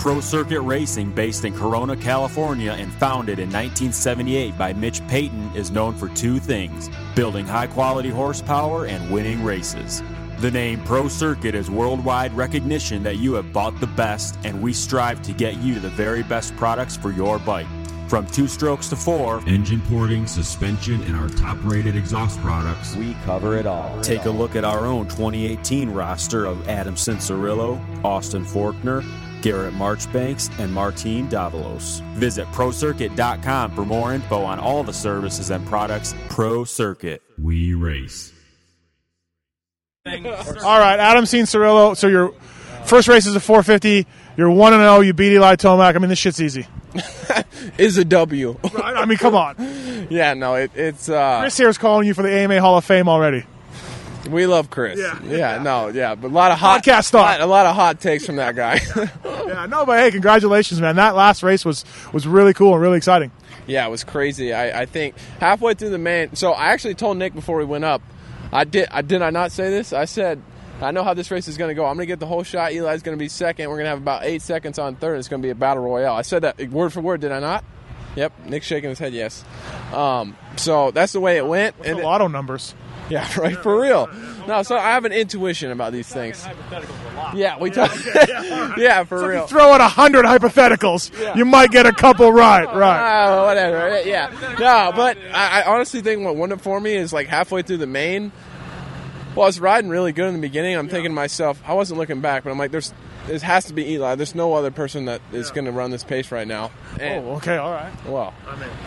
Pro Circuit Racing, based in Corona, California, and founded in 1978 by Mitch Payton, is known for two things building high quality horsepower and winning races. The name Pro Circuit is worldwide recognition that you have bought the best, and we strive to get you the very best products for your bike. From two strokes to four, engine porting, suspension, and our top rated exhaust products, we cover it all. Take a look at our own 2018 roster of Adam Cianciarulo, Austin Forkner, Garrett Marchbanks, and Martine Davalos. Visit ProCircuit.com for more info on all the services and products Pro Circuit. We race. All right, Adam Cianciarulo. So your first race is a 450. You're 1 and 0. You beat Eli Tomac. I mean, this shit's easy. is a W. right? I mean, come on. yeah, no, it, it's. Uh, Chris here's calling you for the AMA Hall of Fame already. We love Chris. Yeah, yeah, no, yeah, but a lot of hot podcast stuff. A lot of hot takes from that guy. yeah, no, but hey, congratulations, man! That last race was was really cool and really exciting. Yeah, it was crazy. I, I think halfway through the main, so I actually told Nick before we went up. I did. I did. I not say this. I said I know how this race is going to go. I'm going to get the whole shot. Eli's going to be second. We're going to have about eight seconds on third. It's going to be a battle royale. I said that word for word, did I not? Yep. Nick shaking his head, yes. Um, so that's the way it went. What's and the lotto numbers. Yeah, right. For real. No, so I have an intuition about these things. Yeah, we talk. yeah, for so real. throw out a hundred hypotheticals, yeah. you might get a couple right. Right. Uh, whatever. Yeah. No, but I, I honestly think what won it for me is like halfway through the main. Well, I was riding really good in the beginning. I'm yeah. thinking to myself, I wasn't looking back, but I'm like, there's, it has to be Eli. There's no other person that is yeah. going to run this pace right now. Oh, and, oh, okay, all right. Well,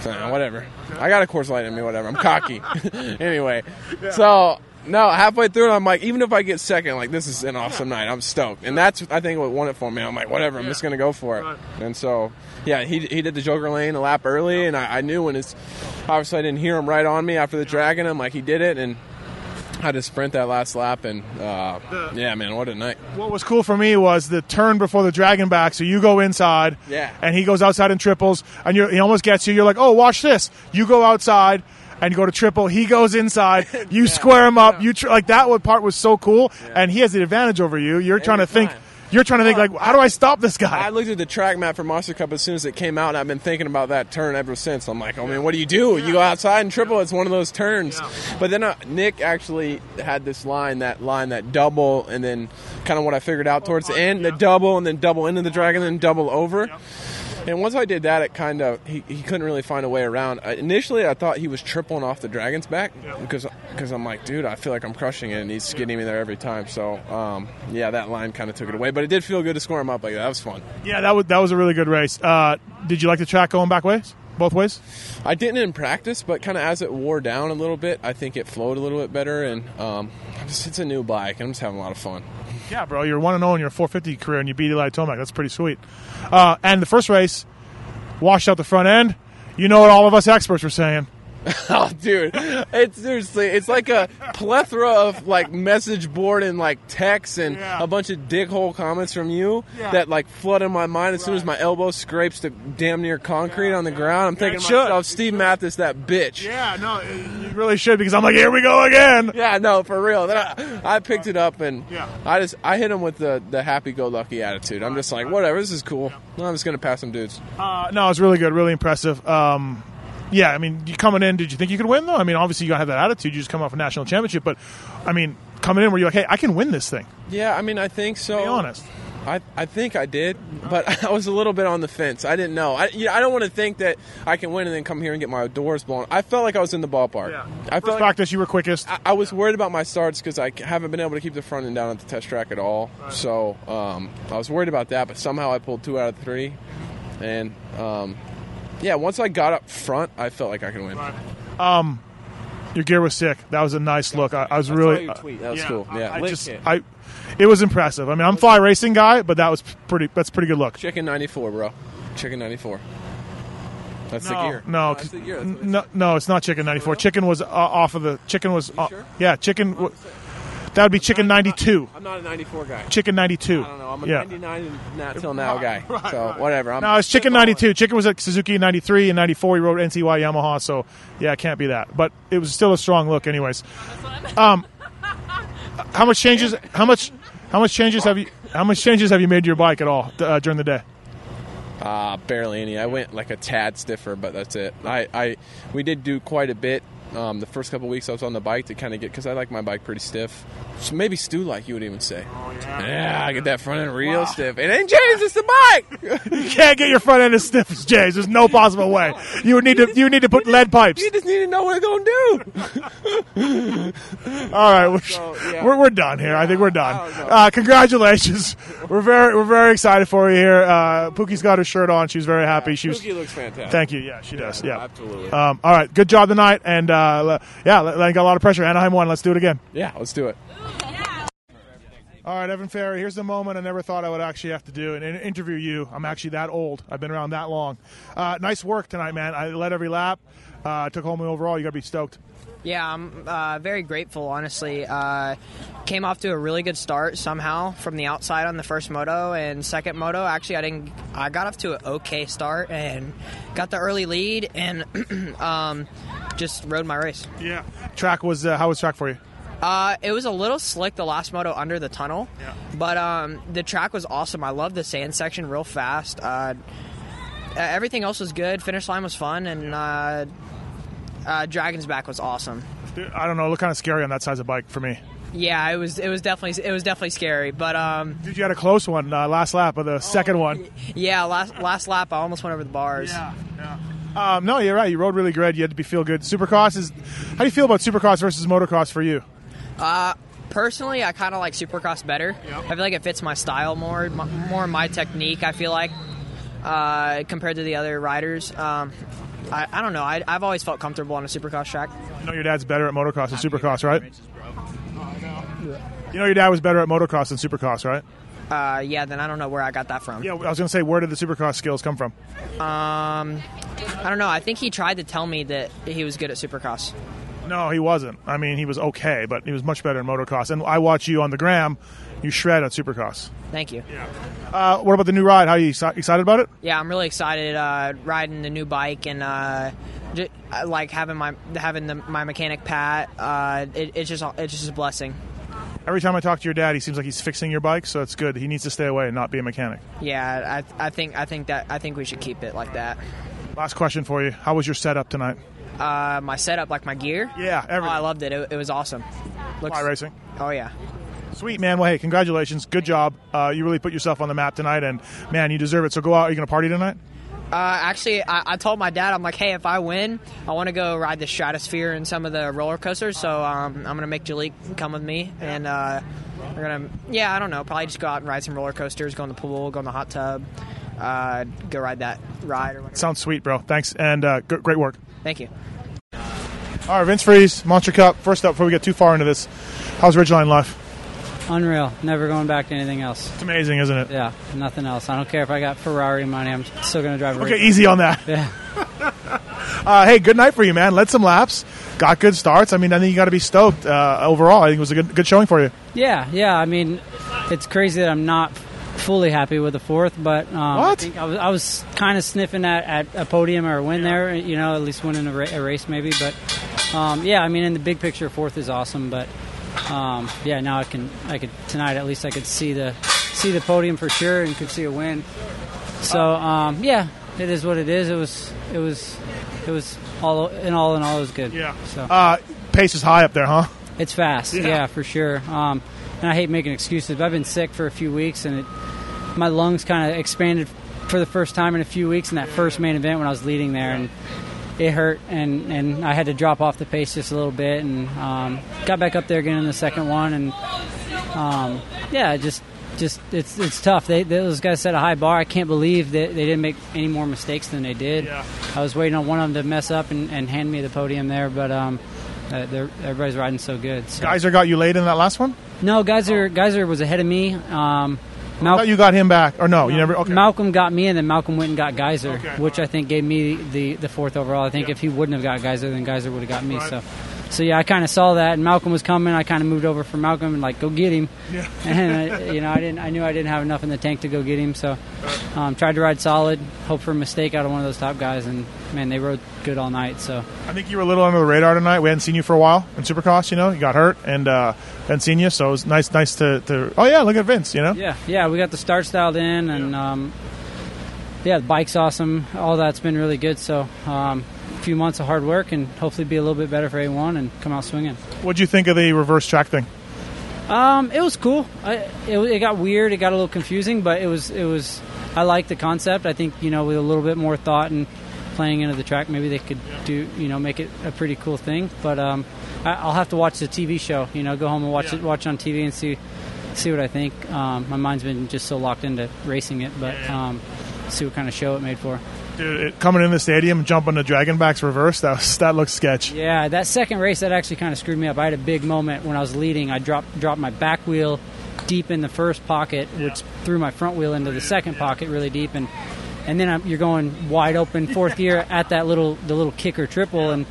so, whatever. Okay. I got a course Light in me, whatever. I'm cocky. anyway, yeah. so no, halfway through, I'm like, even if I get second, like this is an awesome night. I'm stoked, and that's I think what won it for me. I'm like, whatever, I'm just gonna go for it. And so, yeah, he, he did the Joker lane a lap early, and I, I knew when his obviously I didn't hear him right on me after the dragon. I'm like, he did it, and had to sprint that last lap, and uh, yeah, man, what a night! What was cool for me was the turn before the dragon back. So you go inside, yeah, and he goes outside in triples, and he almost gets you. You're like, oh, watch this. You go outside and you go to triple. He goes inside. You yeah, square him up. Yeah. You tr- like that. What part was so cool, yeah. and he has the advantage over you. You're Every trying to time. think you're trying to think like, how do I stop this guy? I looked at the track map for Monster Cup as soon as it came out, and I've been thinking about that turn ever since. I'm like, oh man, what do you do? You go outside and triple. It's one of those turns. But then uh, Nick actually had this line, that line, that double, and then kind of what I figured out towards the end, the double, and then double into the dragon, and then double over. And once I did that, it kind of he, he couldn't really find a way around. I, initially, I thought he was tripling off the dragon's back because because I'm like, dude, I feel like I'm crushing it, and he's getting me there every time. So um, yeah, that line kind of took it away, but it did feel good to score him up like that. That was fun. Yeah, that was that was a really good race. Uh, did you like the track going back ways? Both ways? I didn't in practice, but kind of as it wore down a little bit, I think it flowed a little bit better. And um, just, it's a new bike. I'm just having a lot of fun. Yeah, bro, you're one and zero oh in your 450 career, and you beat Eli Tomac. That's pretty sweet. Uh, and the first race, washed out the front end. You know what all of us experts were saying. oh, dude, it's seriously, it's like a plethora of like message board and like texts and yeah. a bunch of dickhole comments from you yeah. that like flood in my mind as right. soon as my elbow scrapes the damn near concrete yeah. on the ground. I'm thinking to myself, Steve Matthes, that bitch. Yeah, no, you really should because I'm like, here we go again. Yeah, no, for real. Then I, I picked it up and I just I hit him with the the happy go lucky attitude. I'm just like, whatever, this is cool. I'm just gonna pass some dudes. Uh, no, it's really good, really impressive. Um, yeah, I mean, you coming in, did you think you could win though? I mean, obviously you gotta have that attitude. You just come off a national championship, but I mean, coming in, were you like, hey, I can win this thing? Yeah, I mean, I think so. Be honest. I, I think I did, but I was a little bit on the fence. I didn't know. I, you know, I don't want to think that I can win and then come here and get my doors blown. I felt like I was in the ballpark. Yeah. I First felt practice, like you were quickest. I, I, was worried about my starts because I haven't been able to keep the front end down at the test track at all. Right. So um, I was worried about that, but somehow I pulled two out of three, and um, yeah, once I got up front, I felt like I could win. Um, your gear was sick. That was a nice look. I, I was really. That was yeah, cool. Yeah, I, I just I, it was impressive. I mean, I'm fly racing guy, but that was pretty. That's pretty good look. Chicken '94, bro. Chicken '94. That's no, the gear. No, oh, gear. no, no, it's not chicken '94. Chicken was uh, off of the. Chicken was. Uh, sure? Yeah, chicken. W- that would be Chicken 92. I'm not a 94 guy. Chicken 92. I don't know. I'm a yeah. 99 not till now guy. Right, so right. whatever. I'm no, it's Chicken 92. Chicken was at Suzuki 93 and 94. He rode NCY Yamaha. So yeah, it can't be that. But it was still a strong look, anyways. Um, how much changes? How much? How much changes have you? How much changes have you made to your bike at all uh, during the day? Uh, barely any. I went like a tad stiffer, but that's it. I, I we did do quite a bit. Um, the first couple weeks I was on the bike to kind of get because I like my bike pretty stiff. So maybe Stu like you would even say. yeah. I get that front end real stiff. It ain't James, it's the bike. You can't get your front end as stiff as Jay's. There's no possible way. You would need to you need to put lead pipes. you just need to know what it's gonna do. All right, we're, So, yeah. we're, we're done here. I think we're done. Uh, congratulations. We're very we're very excited for you here. Uh, Pookie's got her shirt on. She was very happy. She was. Looks fantastic. Thank you. Yeah, she does. Yeah. absolutely. Um, all right. Good job tonight. And uh, le- yeah, got a lot of pressure. Anaheim won. Let's do it again. yeah, let's do it. All right, Evan Ferry. Here's the moment I never thought I would actually have to do and interview you. I'm actually that old. I've been around that long. Uh, nice work tonight, man. I led every lap. Uh, took home the overall. You got to be stoked. Yeah, I'm uh, very grateful, honestly. Uh, came off to a really good start somehow from the outside on the first moto and second moto. Actually, I didn't. I got off to an okay start and got the early lead and um, just rode my race. Yeah. Track was uh, how was track for you? Uh, it was a little slick the last moto under the tunnel, Yeah. but um, the track was awesome. I love the sand section real fast. Uh, everything else was good. Finish line was fun, and uh, uh, Dragon's Back was awesome. I don't know. It looked kind of scary on that size of bike for me. Yeah, it was. It was definitely. It was definitely scary. But um, Dude, you had a close one uh, last lap of the second one. yeah, last last lap, I almost went over the bars. yeah. Um, no, you're right. You rode really good. You had to be feel good. Supercross is. How do you feel about Supercross versus motocross for you? Personally, I kind of like Supercross better. I feel like it fits my style more, more my technique. I feel like uh, compared to the other riders. Um, I, I don't know. I, I've always felt comfortable on a Supercross track. You know your dad's better at motocross than Supercross, right? You know your dad was better at motocross than Supercross, right? Uh, yeah, then I don't know where I got that from. Yeah, I was going to say, where did the Supercross skills come from? Um, I don't know. I think he tried to tell me that he was good at Supercross. No, he wasn't. I mean, he was okay, but he was much better in motocross. And I watch you on the gram. You shred at Supercross. Thank you. Uh, what about the new ride? How are you excited about it? Yeah, I'm really excited uh, riding the new bike and uh, j- I like having my having the, my mechanic Pat. Uh, it, it's just it's just a blessing. Every time I talk to your dad, he seems like he's fixing your bike, so it's good. He needs to stay away and not be a mechanic. Yeah, I, I think I think that I think we should keep it like that. Last question for you: How was your setup tonight? Uh, my setup, like my gear. Yeah, Oh, everything. I loved it. It, it was awesome. Looks, Fly racing. Oh yeah. Sweet man. Well, hey, congratulations. Good job. Uh, you really put yourself on the map tonight, and man, you deserve it. So go out. Are you going to party tonight? Uh, actually, I, I told my dad, I'm like, hey, if I win, I want to go ride the Stratosphere and some of the roller coasters. So um, I'm gonna make Jalik come with me, and uh, we're gonna, yeah, I don't know, probably just go out and ride some roller coasters, go in the pool, go in the hot tub, uh, go ride that ride or whatever. Sounds sweet, bro. Thanks, and uh, g- great work. Thank you. All right, Vince Friese, Monster Cup. First up, before we get too far into this, how's Ridgeline life? Unreal. Never going back to anything else. It's amazing, isn't it? Yeah, nothing else. I don't care if I got Ferrari money. I'm still going to drive a Okay, race. easy on that. Yeah. Uh, hey, good night for you, man. Led some laps, got good starts. I mean, I think you got to be stoked uh, overall. I think it was a good, good showing for you. Yeah, yeah. I mean, it's crazy that I'm not fully happy with the fourth, but um, I, think I was, I was kind of sniffing at, at a podium or a win there. You know, at least winning a, ra- a race maybe. But um, yeah, I mean, in the big picture, fourth is awesome. But um, yeah, now I can I could tonight at least I could see the see the podium for sure and could see a win. So um, yeah, it is what it is. It was it was it was all in all in all it was good. Yeah. So Uh, pace is high up there, huh? it's fast, Yeah. yeah, for sure. Um, and I hate making excuses, but I've been sick for a few weeks, and it, my lungs kind of expanded for the first time in a few weeks in that first main event when I was leading there, and it hurt, and, and I had to drop off the pace just a little bit, and um, got back up there again in the second one, and um, yeah, just just it's it's tough. They, those guys set a high bar. I can't believe that they didn't make any more mistakes than they did. Yeah. I was waiting on one of them to mess up and, and hand me the podium there, but um, uh, everybody's riding so good. So. Geyser got you late in that last one. No, Geyser Geyser was ahead of me. Um, I Mal- thought you got him back, or no? You never. Okay. Malcolm got me, and then Malcolm went and got Geyser, Okay. which I think gave me the, the fourth overall. I think Yeah. if he wouldn't have got Geyser, then Geyser would have got me. Right. So, so yeah, I kind of saw that, and Malcolm was coming. I kind of moved over for Malcolm and like go get him. Yeah. And I, you know, I didn't. I knew I didn't have enough in the tank to go get him. So, um, tried to ride solid, hope for a mistake out of one of those top guys, and man, they rode good all night. So. I think you were a little under the radar tonight. We hadn't seen you for a while in Supercross. You know, you got hurt and uh, hadn't seen you, so it was nice, nice to, to. Oh yeah, look at Vince. You know. Yeah, yeah, we got the starts dialed in, and um, yeah, the bike's awesome. All that's been really good. So um, a few months of hard work and hopefully be a little bit better for A1 and come out swinging. What do you think of the reverse track thing? Um, it was cool. I, it, it got weird. It got a little confusing, but it was it was. I like the concept. I think you know with a little bit more thought and playing into the track, maybe they could do you know make it a pretty cool thing. But um, I, I'll have to watch the TV show. You know, go home and watch it, watch on TV and see see what I think. Um, my mind's been just so locked into racing it, but um, see what kind of show it made for. Dude, it, coming in the stadium, jumping the Dragonbacks reverse, that was, that looks sketch. Yeah, that second race that actually kind of screwed me up. I had a big moment when I was leading. I dropped dropped my back wheel deep in the first pocket, which threw my front wheel into the second pocket really deep, and and then I'm, you're going wide open fourth gear at that little the little kicker triple, and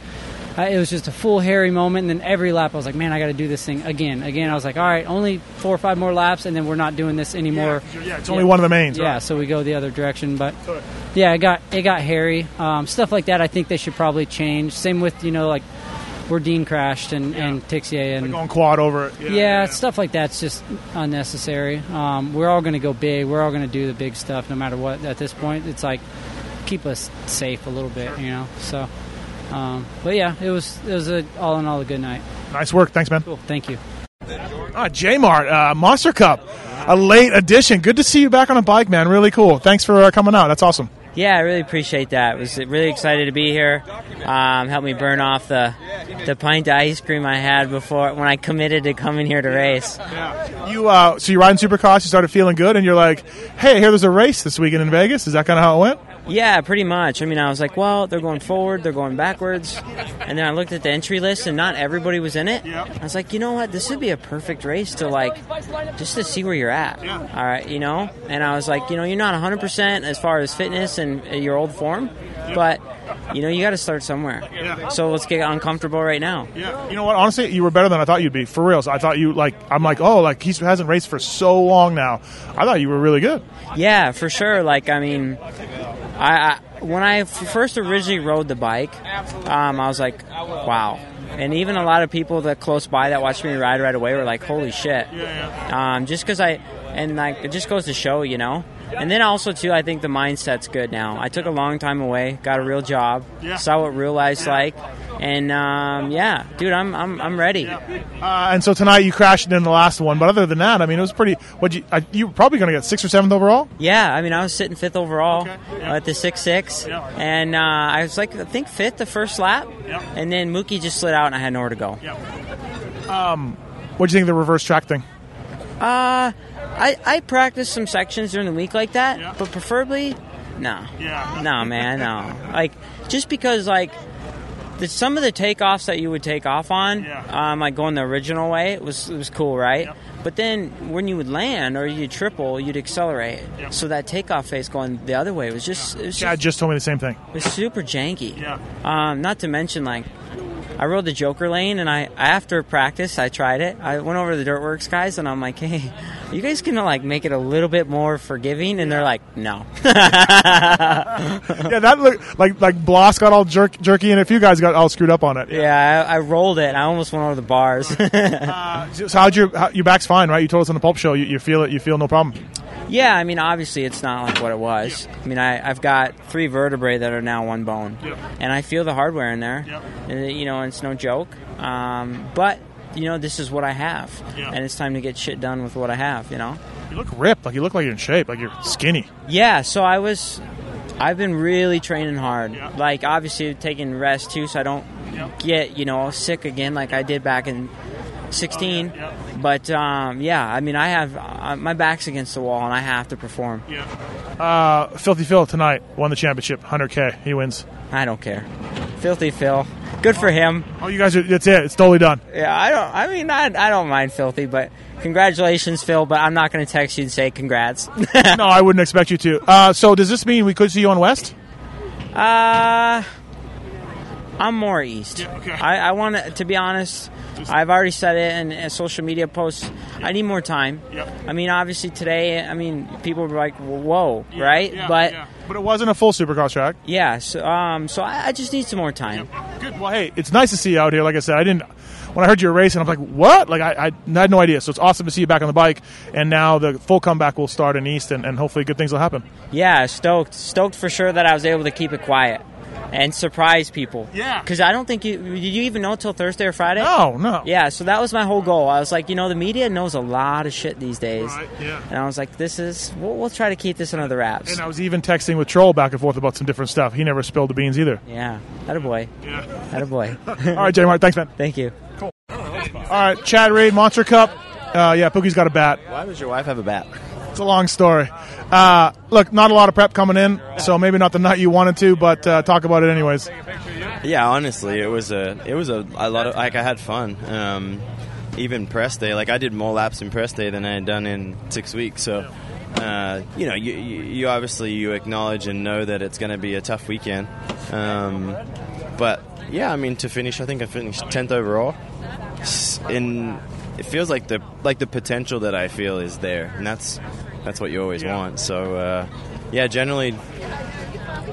uh, it was just a full hairy moment. And then every lap, I was like, man, I got to do this thing again, again. I was like, all right, only four or five more laps, and then we're not doing this anymore. Yeah, yeah, it's only one of the mains. Yeah, right? so we go the other direction. But yeah, it got it got hairy. Um, stuff like that, I think they should probably change. Same with you know like where Dean crashed and and Tixier and Going quad over it. yeah, stuff like that's just unnecessary. Um, we're all going to go big. We're all going to do the big stuff, no matter what. At this point, it's like keep us safe a little bit, you know. So, um, but yeah, it was it was a, all in all a good night. Nice work. Thanks, man. Cool, thank you. Ah, J Mart, uh, Monster Cup, a late addition. Good to see you back on a bike, man. Really cool. Thanks for uh, coming out. That's awesome. Yeah, I really appreciate that. Was really excited to be here. Um, helped me burn off the the pint of ice cream I had before when I committed to coming here to race. You uh, so you're riding Supercross. You started feeling good, and you're like, "Hey, here there's a race this weekend in Vegas." Is that kind of how it went? Yeah, pretty much. I mean, I was like, well, they're going forward, they're going backwards, and then I looked at the entry list, and not everybody was in it. I was like, you know what, this would be a perfect race to like, just to see where you're at. All right, you know. And I was like, you know, you're not 100 percent as far as fitness and your old form, but you know, you got to start somewhere. So let's get uncomfortable right now. Yeah. You know what? Honestly, you were better than I thought you'd be. For reals, I thought you like. I'm like, oh, like he hasn't raced for so long now. I thought you were really good. Yeah, for sure. Like, I mean, I, I when I first originally rode the bike, um, I was like, wow. And even a lot of people that close by that watched me ride right away were like, holy shit. Um, just because I, and like, it just goes to show, you know. And then also too, I think the mindset's good now. I took a long time away, got a real job, saw what real life's like, and um, yeah, dude, I'm I'm I'm ready. Uh, and so tonight you crashed in the last one, but other than that, I mean, it was pretty. What you uh, you were probably going to get sixth or seventh overall. Yeah, I mean, I was sitting fifth overall at the six six, and uh, I was like, I think fifth the first lap, and then Mookie just slid out, and I had nowhere to go. Um, What do you think of the reverse track thing? Uh, I I practiced some sections during the week like that, but preferably, no, Yeah. no, man, no. Like just because like. The, some of the takeoffs that you would take off on, Yeah. um, like going the original way, it was it was cool, right? But then when you would land or you triple, you'd accelerate. So that takeoff phase going the other way was just it was Chad just told me the same thing. It was super janky. Yeah. Um, not to mention, like, I rode the Joker lane, and I after practice, I tried it. I went over to the Dirt Wurx guys, and I'm like, "Hey, you guys gonna like make it a little bit more forgiving?" And they're like, "No." yeah, that looked like like Bloss got all jerk, jerky, and a few guys got all screwed up on it. yeah, I, I rolled it. I almost went over the bars. Uh, so how'd your how, your back's fine, right? You told us on the pulp show you, you feel it. You feel no problem. Yeah, I mean, obviously, it's not like what it was. I mean, I, I've got three vertebrae that are now one bone, and I feel the hardware in there. And, you know, it's no joke. Um, but you know, this is what I have, and it's time to get shit done with what I have. You know. You look ripped. Like you look like you're in shape. Like you're skinny. Yeah, so I was. I've been really training hard. Like obviously taking rest too, so I don't get you know sick again like I did back in '16. But um, yeah, I mean I have uh, my back's against the wall and I have to perform. Uh, Filthy Phil tonight won the championship. 100k. He wins. I don't care. Filthy Phil, good for him. Oh, you guys are. That's it. It's totally done. Yeah, I don't. I mean, I, I don't mind Filthy, but congratulations, Phil. But I'm not going to text you and say congrats. no, I wouldn't expect you to. Uh, so does this mean we could see you on West? Uh, I'm more east. okay. I, I want to, to be honest. I've already said it in, in social media posts. I need more time. Yep. I mean, obviously today, I mean, people were like, "Whoa," right? Yeah, but yeah. but it wasn't a full Supercross track. yeah, so, um, so I, I just need some more time. Good. Well, hey, it's nice to see you out here. Like I said, I didn't. When I heard you were racing, I'm like, what? Like I, I had no idea. So it's awesome to see you back on the bike, and now the full comeback will start in East, and, and hopefully good things will happen. Yeah, stoked. Stoked for sure that I was able to keep it quiet and surprise people. Yeah. Because I don't think you did you even know till Thursday or Friday. No, no. Yeah, so that was my whole goal. I was like, you know, the media knows a lot of shit these days, Right, yeah. and I was like, this is we'll, we'll try to keep this under the wraps. And I was even texting with Troll back and forth about some different stuff. He never spilled the beans either. yeah, had a boy. Yeah. Had a boy. All right, Jay Martin, thanks, man. Thank you. Cool. All right, Chad Reed, Monster Cup. Uh, yeah, Pookie's got a bat. Why does your wife have a bat? It's a long story. Uh, look, not a lot of prep coming in, so maybe not the night you wanted to, but uh, talk about it anyways. Yeah, honestly, it was a it was a, a lot of like I had fun. Um, even press day, like I did more laps in press day than I had done in six weeks. So, uh, you know, you, you obviously you acknowledge and know that it's going to be a tough weekend. Um, but yeah, I mean, to finish, I think I finished tenth overall. In it feels like the like the potential that I feel is there, and that's that's what you always Yeah. want. So, uh, yeah, generally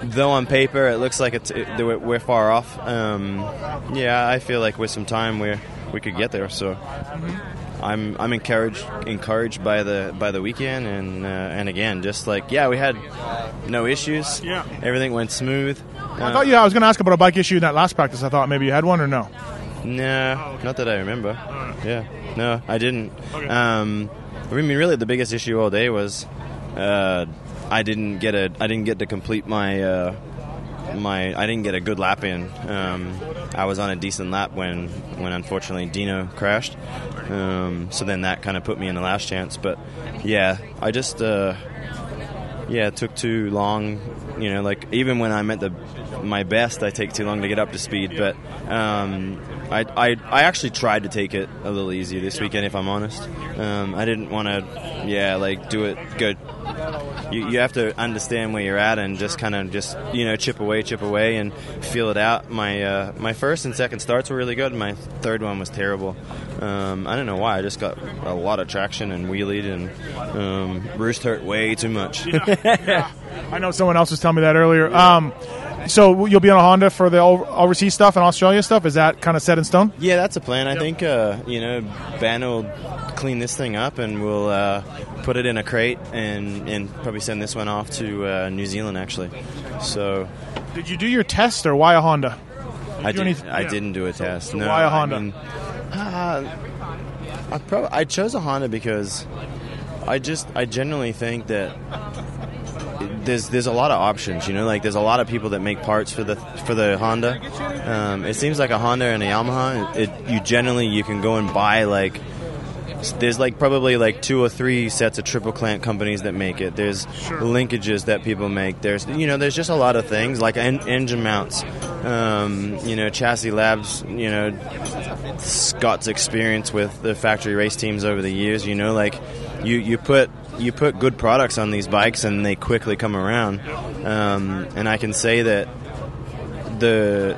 though on paper it looks like it's it, we're we're far off. Um, yeah, I feel like with some time we we could get there. So I'm I'm encouraged encouraged by the by the weekend and uh, and again just like yeah we had no issues. Yeah. everything went smooth. I thought you. I was going to ask about a bike issue in that last practice. I thought maybe you had one or no. No, not that I remember. Yeah, no, I didn't. Okay. Um, I mean, really, the biggest issue all day was uh, I didn't get a I didn't get to complete my uh, my I didn't get a good lap in. Um, I was on a decent lap when when unfortunately Dino crashed. Um, so then that kind of put me in the last chance. But yeah, I just. Uh, yeah, it took too long. You know, like even when I'm at the my best, I take too long to get up to speed. But um, I, I I actually tried to take it a little easier this weekend, if I'm honest. Um, I didn't want to, yeah, like do it good. You, you have to understand where you're at and just kind of just you know chip away, chip away, and feel it out. My uh, my first and second starts were really good. My third one was terrible. Um, I don't know why. I just got a lot of traction and wheelied and um, roost hurt way too much. I know someone else was telling me that earlier. Um, so you'll be on a Honda for the overseas stuff and Australia stuff. Is that kind of set in stone? Yeah, that's a plan. I think uh, you know Ben will clean this thing up and we'll uh, put it in a crate and, and probably send this one off to uh, New Zealand actually. So Did you do your test or why a Honda? I, did, anything- I yeah. didn't do a test. no, why a Honda? mean, uh, I probably I chose a Honda because I just I generally think that there's there's a lot of options. You know, like there's a lot of people that make parts for the for the Honda. Um, it seems like a Honda and a Yamaha. It, you generally you can go and buy like there's like probably like two or three sets of triple clamp companies that make it. There's linkages that people make. There's you know there's just a lot of things like en- engine mounts. Um, you know, chassis labs. You know, Scott's experience with the factory race teams over the years. You know, like you you put you put good products on these bikes and they quickly come around. Um, and I can say that the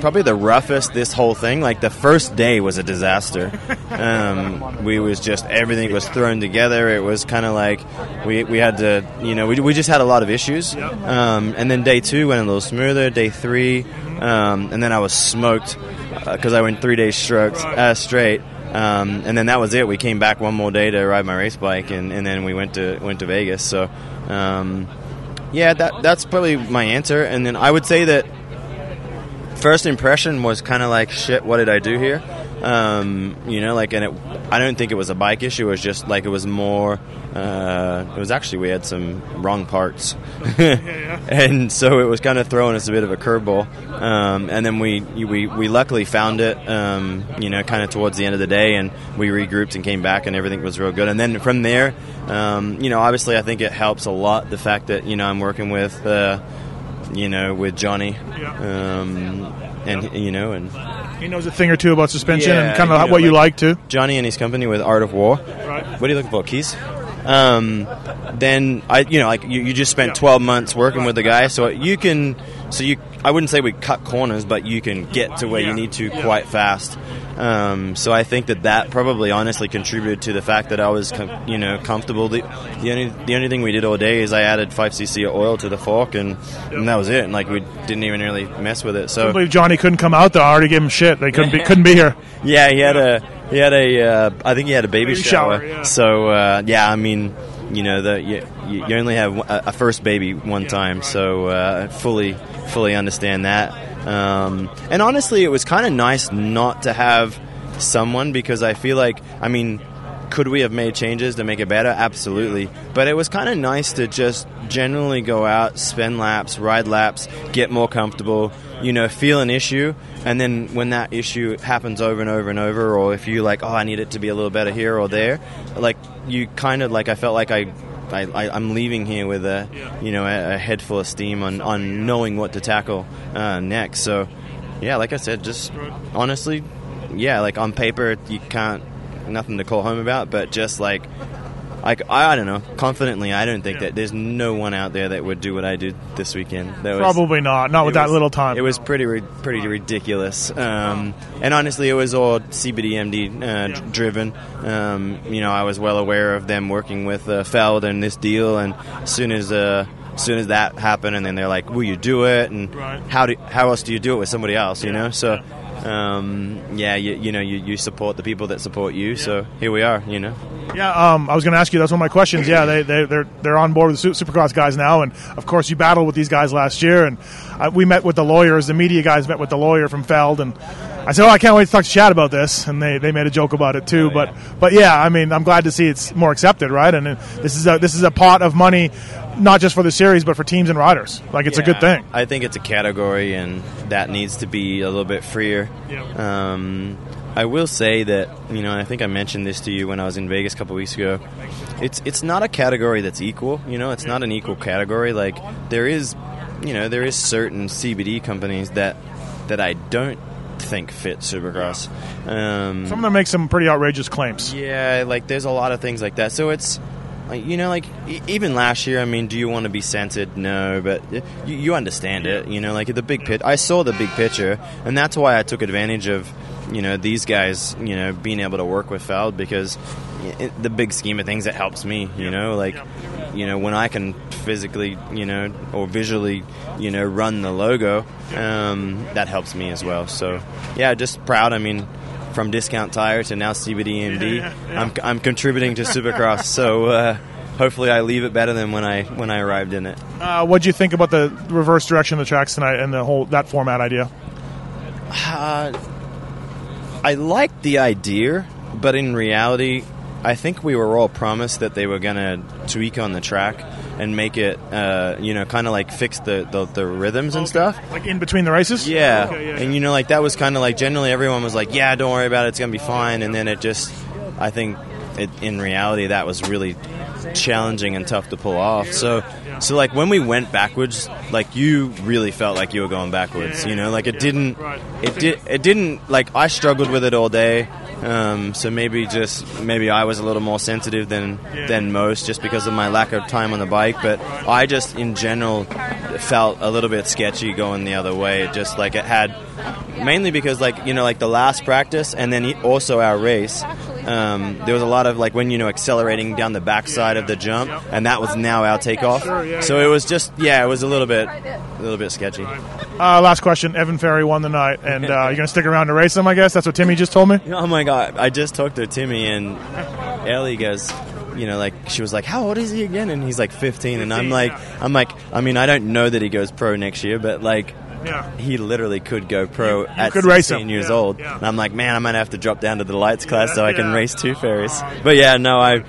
probably the roughest this whole thing like the first day was a disaster. Um, we was just everything was thrown together. It was kind of like we, we had to you know we, we just had a lot of issues. Um, and then day two went a little smoother. Day three um, and then I was smoked because I went three days strokes uh, straight um, and then that was it. We came back one more day to ride my race bike and, and then we went to went to Vegas. So um, yeah that that's probably my answer. And then I would say that first impression was kind of like shit what did i do here um, you know like and it i don't think it was a bike issue. It was just like it was more uh, it was actually we had some wrong parts. And so it was kind of throwing us a bit of a curveball. Um, and then we we, we luckily found it um, you know kind of towards the end of the day and we regrouped and came back and everything was real good. And then from there um, you know obviously i think it helps a lot the fact that you know i'm working with uh, you know, with Johnny, um, and you know, and He knows a thing or two about suspension Yeah, and kind you of know, what you like- like too. Johnny and his company with Art of War. Right. What are you looking for? Keys? Um, then I, you know, like you, you just spent 12 months working with the guy, so you can, so you, I wouldn't say we cut corners, but you can get to where you need to quite fast. Um, so I think that that probably honestly contributed to the fact that I was, com- you know, comfortable. The, the only the only thing we did all day is I added five cc of oil to the fork, and, and that was it. And like we didn't even really mess with it. I So believe Johnny couldn't come out though. I already gave him shit. They couldn't be couldn't be here. yeah, he had a he had a uh, I think he had a baby, Baby shower. shower, yeah. So uh, yeah, I mean, you know, the you, you only have a, a first baby one time, so uh, fully fully understand that. Um, and honestly, it was kind of nice not to have someone because I feel like I mean. Could we have made changes to make it better? Absolutely. But it was kind of nice to just generally go out, spend laps, ride laps, get more comfortable, you know, feel an issue, and then when that issue happens over and over and over, or if you like, oh, I need it to be a little better here or there, like you kind of like, I felt like I. I, I'm leaving here with a, you know, a, a head full of steam on, on knowing what to tackle uh, next. So, yeah, like I said, just honestly, yeah, like on paper you can't nothing to call home about, but just like like I, I don't know, confidently, I don't think that there's no one out there that would do what I did this weekend. That was, Probably not. Not with it that was- little time. It was pretty pretty ridiculous, um, and honestly, it was all CBDMD uh, d- driven. Um, you know, I was well aware of them working with uh, Feld and this deal, and as soon as uh, as soon as that happened, and then they're like, "Will you do it?" and Right. how do how else do you do it with somebody else? You know, so. Um, yeah, you, you know, you, you support the people that support you. So here we are. You know. Yeah, um, I was going to ask you. That's one of my questions. Yeah, they they they're they're on board with the Supercross guys now, and of course you battled with these guys last year, and uh, we met with the lawyers. The media guys met with the lawyer from Feld, and I said, "Oh, I can't wait to talk to Chad about this," and they, they made a joke about it too. but but yeah, I mean, I'm glad to see it's more accepted, right? And uh, this is a this is a pot of money, not just for the series, but for teams and riders. Like it's a good thing. I think it's a category, and that needs to be a little bit freer. Yeah. Um, I will say that you know I think I mentioned this to you when I was in Vegas a couple weeks ago. It's it's not a category that's equal. You know, it's not an equal category. Like there is, you know, there is certain CBD companies that that I don't think fit Supercross. Um, Some of them make some pretty outrageous claims. yeah, like there's a lot of things like that. So it's, like, you know, like even last year. I mean, do you want to be censored? No, but y- you, understand it. You know, like the big pit. I saw the big picture, and that's why I took advantage of, you know, these guys. You know, being able to work with Feld because i the big scheme of things, it helps me. You know, like. You know, when I can physically, you know, or visually, you know, run the logo, um, that helps me as well. So, yeah, just proud. I mean, from discount tire to now CBD I'm, I'm contributing to Supercross. so uh, hopefully I leave it better than when I when I arrived in it. Uh, what do you think about the reverse direction of the tracks tonight and the whole that format idea? Uh, I like the idea, but in reality, I think we were all promised that they were going to tweak on the track and make it, uh, you know, kind of like fix the, the, the rhythms and stuff. Like in between the races? Yeah. Okay, yeah, and you know, like that was kind of like generally everyone was like, "Yeah, don't worry about it; it's gonna be fine." And then it just, I think, it, in reality, that was really challenging and tough to pull off. So, so like when we went backwards, like you really felt like you were going backwards. You know, like it didn't, it did, it didn't. Like I struggled with it all day. Um, so maybe just maybe I was a little more sensitive than than most, just because of my lack of time on the bike. But I just in general felt a little bit sketchy going the other way. It just like it had mainly because like you know like the last practice and then also our race. Um, there was a lot of like when you know accelerating down the backside of the jump, and that was now our takeoff. So it was just yeah, it was a little bit a little bit sketchy. Uh, last question. Evan Ferry won the night, and uh, you're to stick around to race him, I guess? That's what Timmy just told me? Oh my god! I just talked to Timmy and Ellie goes, you know, like she was like, "How old is he again?" And he's like 15, and I'm like, I'm like, I mean, I don't know that he goes pro next year, but like. Yeah. He literally could go pro at could race 16 him. years Yeah, old, yeah. and I'm like, man, I might have to drop down to the lights class so I can race two ferries. But yeah, no, I,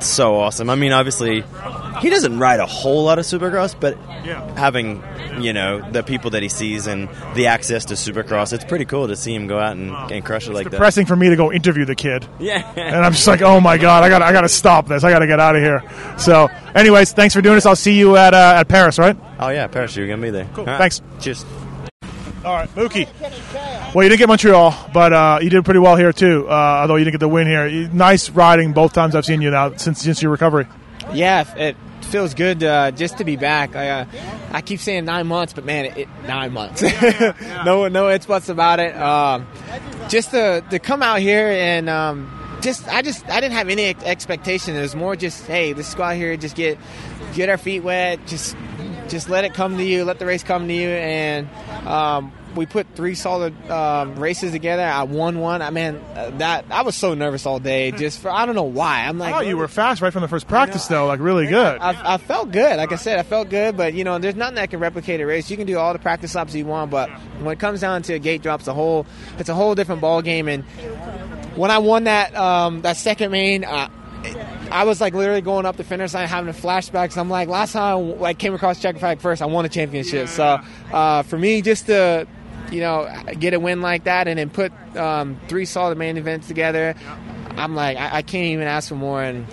so awesome. I mean, obviously, he doesn't ride a whole lot of Supercross, but Yeah. having you know the people that he sees and the access to Supercross, it's pretty cool to see him go out and, and crush it like that. Depressing for me to go interview the kid. Yeah. And I'm just like, oh my god, I got, I got to stop this. I got to get out of here. So, anyways, thanks for doing this. I'll see you at uh, at Paris, right? Oh yeah, parachute, you're gonna be there. Cool. Thanks. Cheers. All right, Mookie. Well, you didn't get Montreal, but uh, you did pretty well here too. Uh, although you didn't get the win here. Nice riding both times I've seen you now since since your recovery. Yeah, it feels good uh, just to be back. I, uh, I keep saying nine months, but man, it, it nine months. no, no it's buts about it. Um, just to to come out here and um, just I just I didn't have any expectation. It was more just hey, let's go out here just get get our feet wet. Just just let it come to you. Let the race come to you and. Um, we put three solid um, races together. I won one. I mean, uh, that I was so nervous all day. Just for I don't know why. I'm like, thought you were fast right from the first practice, though. Like really good. I, I felt good. Like I said, I felt good. But you know, there's nothing that can replicate a race. You can do all the practice laps you want, but when it comes down to a gate drops, a whole it's a whole different ball game. And when I won that um, that second main. Uh, I was like literally going up the finish line, having flashbacks. I'm like, last time I like came across checker flag first, I won a championship. So uh, for me, just to you know get a win like that and then put um, three solid main events together, I'm like, I, I can't even ask for more. And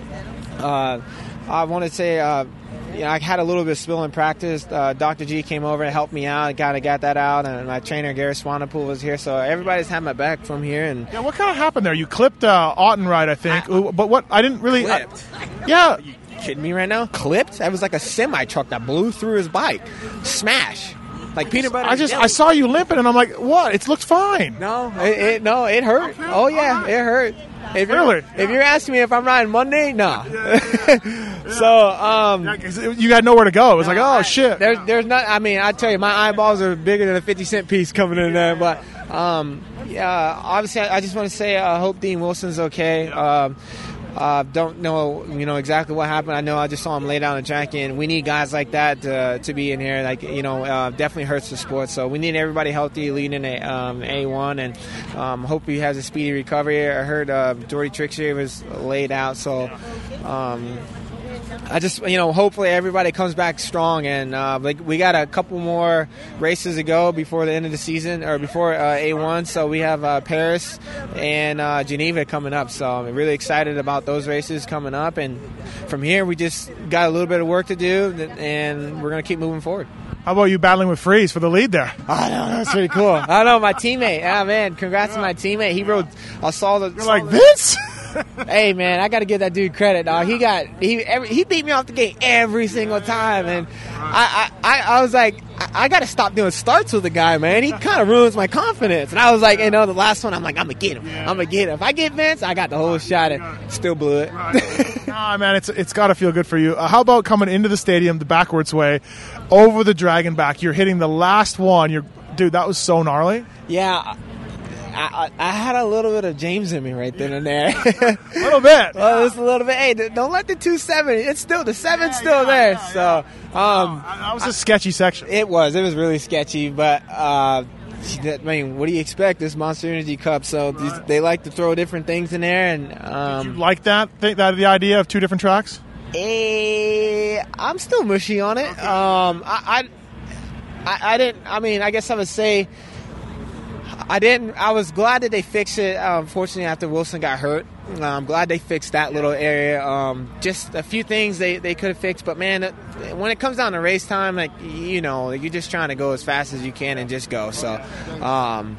uh, I want to say, uh, you know, I had a little bit of spill in practice. Uh, Dr. G came over and helped me out. Kind of got that out, and my trainer Gary Swanepoel was here. So everybody's had my back from here. And yeah, what kind of happened there? You clipped uh, Ottenride, I think. Ooh, but what? I didn't really. I- yeah. kidding me right now? Clipped? That was like a semi truck that blew through his bike. Smash. Like peanut butter. I just jelly. I saw you limping, and I'm like, what? It looks fine. No, it, it no, it hurt. Oh yeah, it hurt. If you're, Really? If you're asking me if I'm riding Monday, no. so um, You got nowhere to go. It was like, oh shit. there's there's not. I mean, I tell you, my eyeballs are bigger than a 50 cent piece coming in there. But um, yeah, obviously, I, I just want to say I hope Dean Wilson's okay. Um, uh, don't know, you know exactly what happened. I know I just saw him lay down the track, and we need guys like that to, to be in here. Like you know, uh, definitely hurts the sport. So we need everybody healthy, leading a um, A1, and um, hope he has a speedy recovery. I heard uh, Jordi Tixier was laid out, so. Um, I just, you know, hopefully everybody comes back strong, and uh, like we got a couple more races to go before the end of the season or before uh, A1. So we have uh, Paris and uh, Geneva coming up. So I'm really excited about those races coming up, and from here we just got a little bit of work to do, and we're gonna keep moving forward. How about you battling with Friese for the lead there? I know that's pretty cool. I know my teammate. Ah man, congrats to my teammate. He rode. I saw the. You're like Vince. Hey man, I got to give that dude credit, dog. He got he every, he beat me off the gate every single time, and I I, I, I was like, I, I got to stop doing starts with the guy, man. He kind of ruins my confidence, and I was like, you know, the last one, I'm like, I'm gonna get him. I'm gonna get him. If I get Vince, I got the whole shot, and still blew it. Ah, man, it's it's got to feel good for you. Uh, how about coming into the stadium the backwards way, over the dragon back? You're hitting the last one. You're, dude, that was so gnarly. yeah. I, I, I had a little bit of James in me right then and there. A little bit. well, just a little bit. Hey, don't let the two seven. It's still the seven's still there. so, um, That was a sketchy section. It was. It was really sketchy, but uh, I mean, what do you expect? This Monster Energy Cup, so these, they like to throw different things in there, and um, Like that? Think that the idea of two different tracks? eh, I'm still mushy on it. Um, I, I, I, I didn't. I mean, I guess I would say. I didn't. I was glad that they fixed it. Uh, unfortunately, after Wilson got hurt, uh, I'm glad they fixed that little area. Um, just a few things they, they could have fixed, but man, when it comes down to race time, like you know, you're just trying to go as fast as you can and just go. So, um,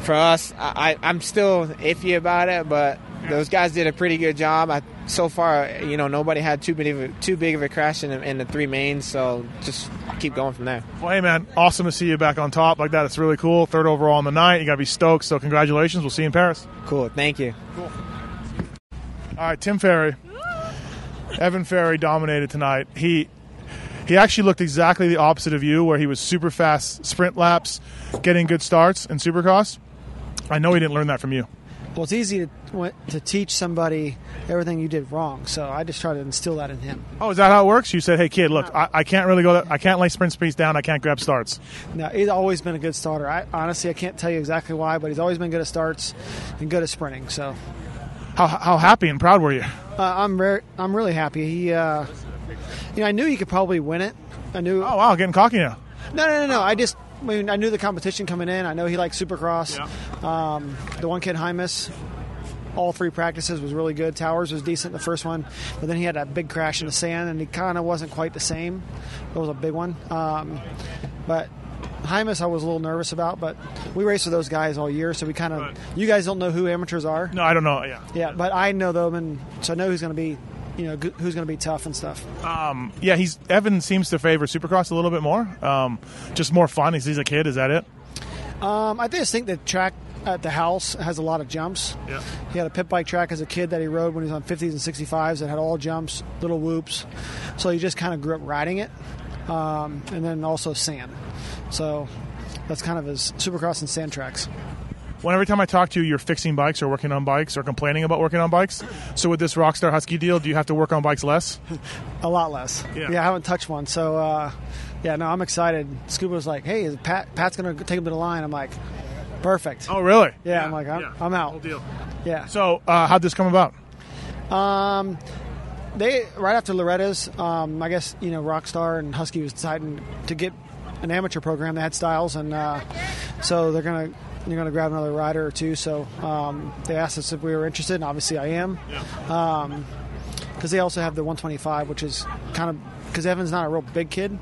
for us, I, I'm still iffy about it, but those guys did a pretty good job. I, so far, you know, nobody had too big of a, too big of a crash in, the- in the three mains. So just keep going from there. Well, hey, man, awesome to see you back on top like that. It's really cool. Third overall on the night. You got to be stoked. So, congratulations. We'll see you in Paris. Cool. Thank you. All right, Tim Ferry. Evan Ferry dominated tonight. He he actually looked exactly the opposite of you, where he was super fast sprint laps, getting good starts in Supercross. I know he didn't learn that from you. Well, it's easy to, to teach somebody everything you did wrong, so I just try to instill that in him. Oh, is that how it works? You said, "Hey, kid, look, I, I can't really go. That, I can't lay sprint speeds down. I can't grab starts." Now, he's always been a good starter. I honestly, I can't tell you exactly why, but he's always been good at starts and good at sprinting. So How how happy and proud were you? uh, I'm re- I'm really happy. He, uh, you know, I knew he could probably win it. I knew. Oh wow, getting cocky now. No, no, no, no. I just, I mean, I knew the competition coming in. I know he likes Supercross. Um, the one kid, Hymus, all three practices was really good. Towers was decent the first one, but then he had that big crash in the sand, and he kind of wasn't quite the same. It was a big one. Um, but Hymus, I was a little nervous about, but we race with those guys all year, so we kind of. You guys don't know who amateurs are. No, I don't know. Yeah. Yeah, but I know them, and so I know who's going to be, you know, g- who's going to be tough and stuff. Um, yeah, he's Evan seems to favor Supercross a little bit more. Um, just more fun. He's, he's a kid. Is that it? Um, I just think the track at the house has a lot of jumps. Yeah. He had a pit bike track as a kid that he rode when he was on 50s and 65s that had all jumps, little whoops. So he just kind of grew up riding it. Um, and then also sand. So that's kind of his supercross and sand tracks. When every time I talk to you, you're fixing bikes or working on bikes or complaining about working on bikes. So with this Rockstar Husky deal, do you have to work on bikes less? A lot less. Yeah. I haven't touched one. So, uh, yeah, no, I'm excited. Scuba was like, hey, is Pat, Pat's going to take him to the line. I'm like, perfect. Oh, really? Yeah, I'm like, I'm, I'm out. Whole deal. Yeah. So uh, how'd this come about? Um, they right after Loretta's, um, I guess you know Rockstar and Husky was deciding to get an amateur program. They had styles, and uh, so they're gonna they're gonna grab another rider or two. So um, they asked us if we were interested, and obviously I am, because they also have the 125, which is kind of because Evan's not a real big kid,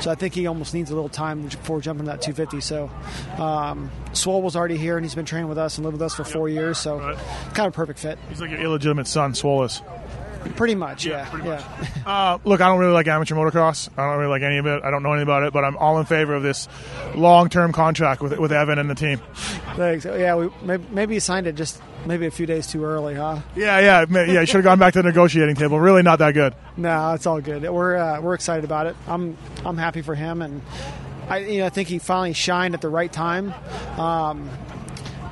so I think he almost needs a little time before jumping that 250. So um, Swole was already here, and he's been training with us and lived with us for four years, so kind of perfect fit. He's like your illegitimate son, Swolus. Pretty much, yeah, yeah. Uh, look, I don't really like amateur motocross. I don't really like any of it. I don't know anything about it, but I'm all in favor of this long-term contract with with Evan and the team. Thanks. Yeah, we maybe, maybe you signed it just maybe a few days too early, huh? Yeah, yeah, yeah. You should have gone back to the negotiating table. Really, not that good. No, it's all good. We're uh, we're excited about it. I'm I'm happy for him, and I you know I think he finally shined at the right time. Um,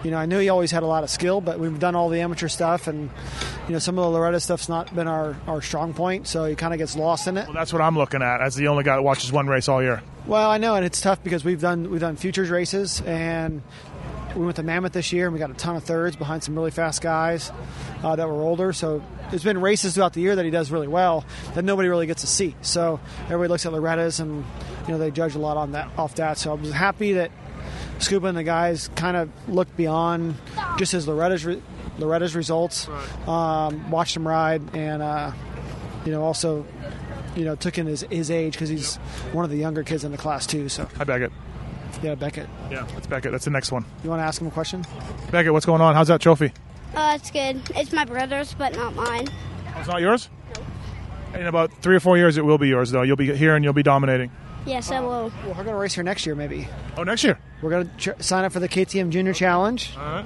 you know, I knew he always had a lot of skill, but we've done all the amateur stuff, and you know some of the Loretta stuff's not been our, our strong point, so he kind of gets lost in it. Well, that's what I'm looking at as the only guy that watches one race all year. Well, I know, and it's tough because we've done we've done futures races, and we went to Mammoth this year, and we got a ton of thirds behind some really fast guys uh, that were older. So there's been races throughout the year that he does really well that nobody really gets to see. So everybody looks at Loretta's, and you know they judge a lot on that off that. So I was happy that Scuba and the guys kind of looked beyond just his Loretta's re- Loretta's results, um, watched him ride, and uh, you know also you know took in his, his age because he's one of the younger kids in the class too. So Hi, Beckett. yeah, Beckett. Yeah, that's Beckett. That's the next one. You want to ask him a question? Beckett, what's going on? How's that trophy? Oh, it's good. It's my brother's, but not mine. It's not yours. No. In about three or four years, it will be yours, though. You'll be here and you'll be dominating. Yes, I will. Well, we're going to race here next year, maybe. Oh, next year. We're going to tr- sign up for the KTM Junior Challenge. All right.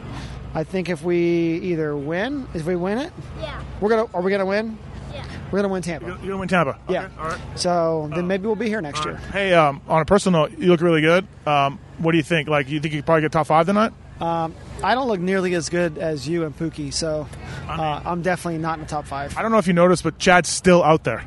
I think if we either win, if we win it, Yeah. we're gonna. Are we gonna win? Yeah. We're gonna win Tampa. You're gonna win Tampa. Yeah. All right. So then maybe we'll be here next year. Hey, um, on a personal note, you look really good. Um, what do you think? Like, you think you could probably get top five tonight? Um, I don't look nearly as good as you and Pookie, so uh, I'm definitely not in the top five. I don't know if you noticed, but Chad's still out there.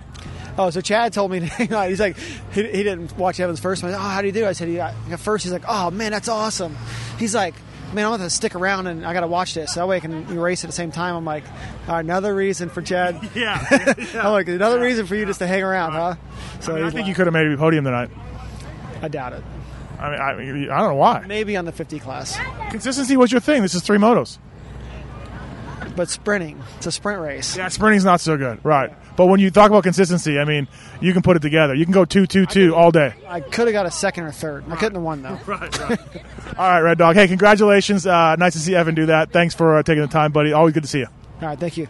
Oh, so Chad told me he's like he, he didn't watch Evans first. I'm like, oh, how do you do? I said, yeah. At first, he's like, oh man, that's awesome. He's like, man, I'm gonna stick around and I gotta watch this. That way I can race at the same time. I'm like, "All right, another reason for Chad. Yeah. I'm like, another reason for you just to hang around, huh? So I, mean, I think you could have made a podium tonight. I doubt it. I mean, I, I don't know why. Maybe on the 50 class, Consistency was your thing. This is three motos. but sprinting, it's a sprint race. Yeah, sprinting's not so good, right? But when you talk about consistency, I mean, you can put it together. You can go two, two, two all day. I could have got a second or third. I couldn't have won though. Right, right. All right, Red Dog. Hey, congratulations. Uh, nice to see Evan do that. Thanks for uh, taking the time, buddy. Always good to see you. All right, thank you.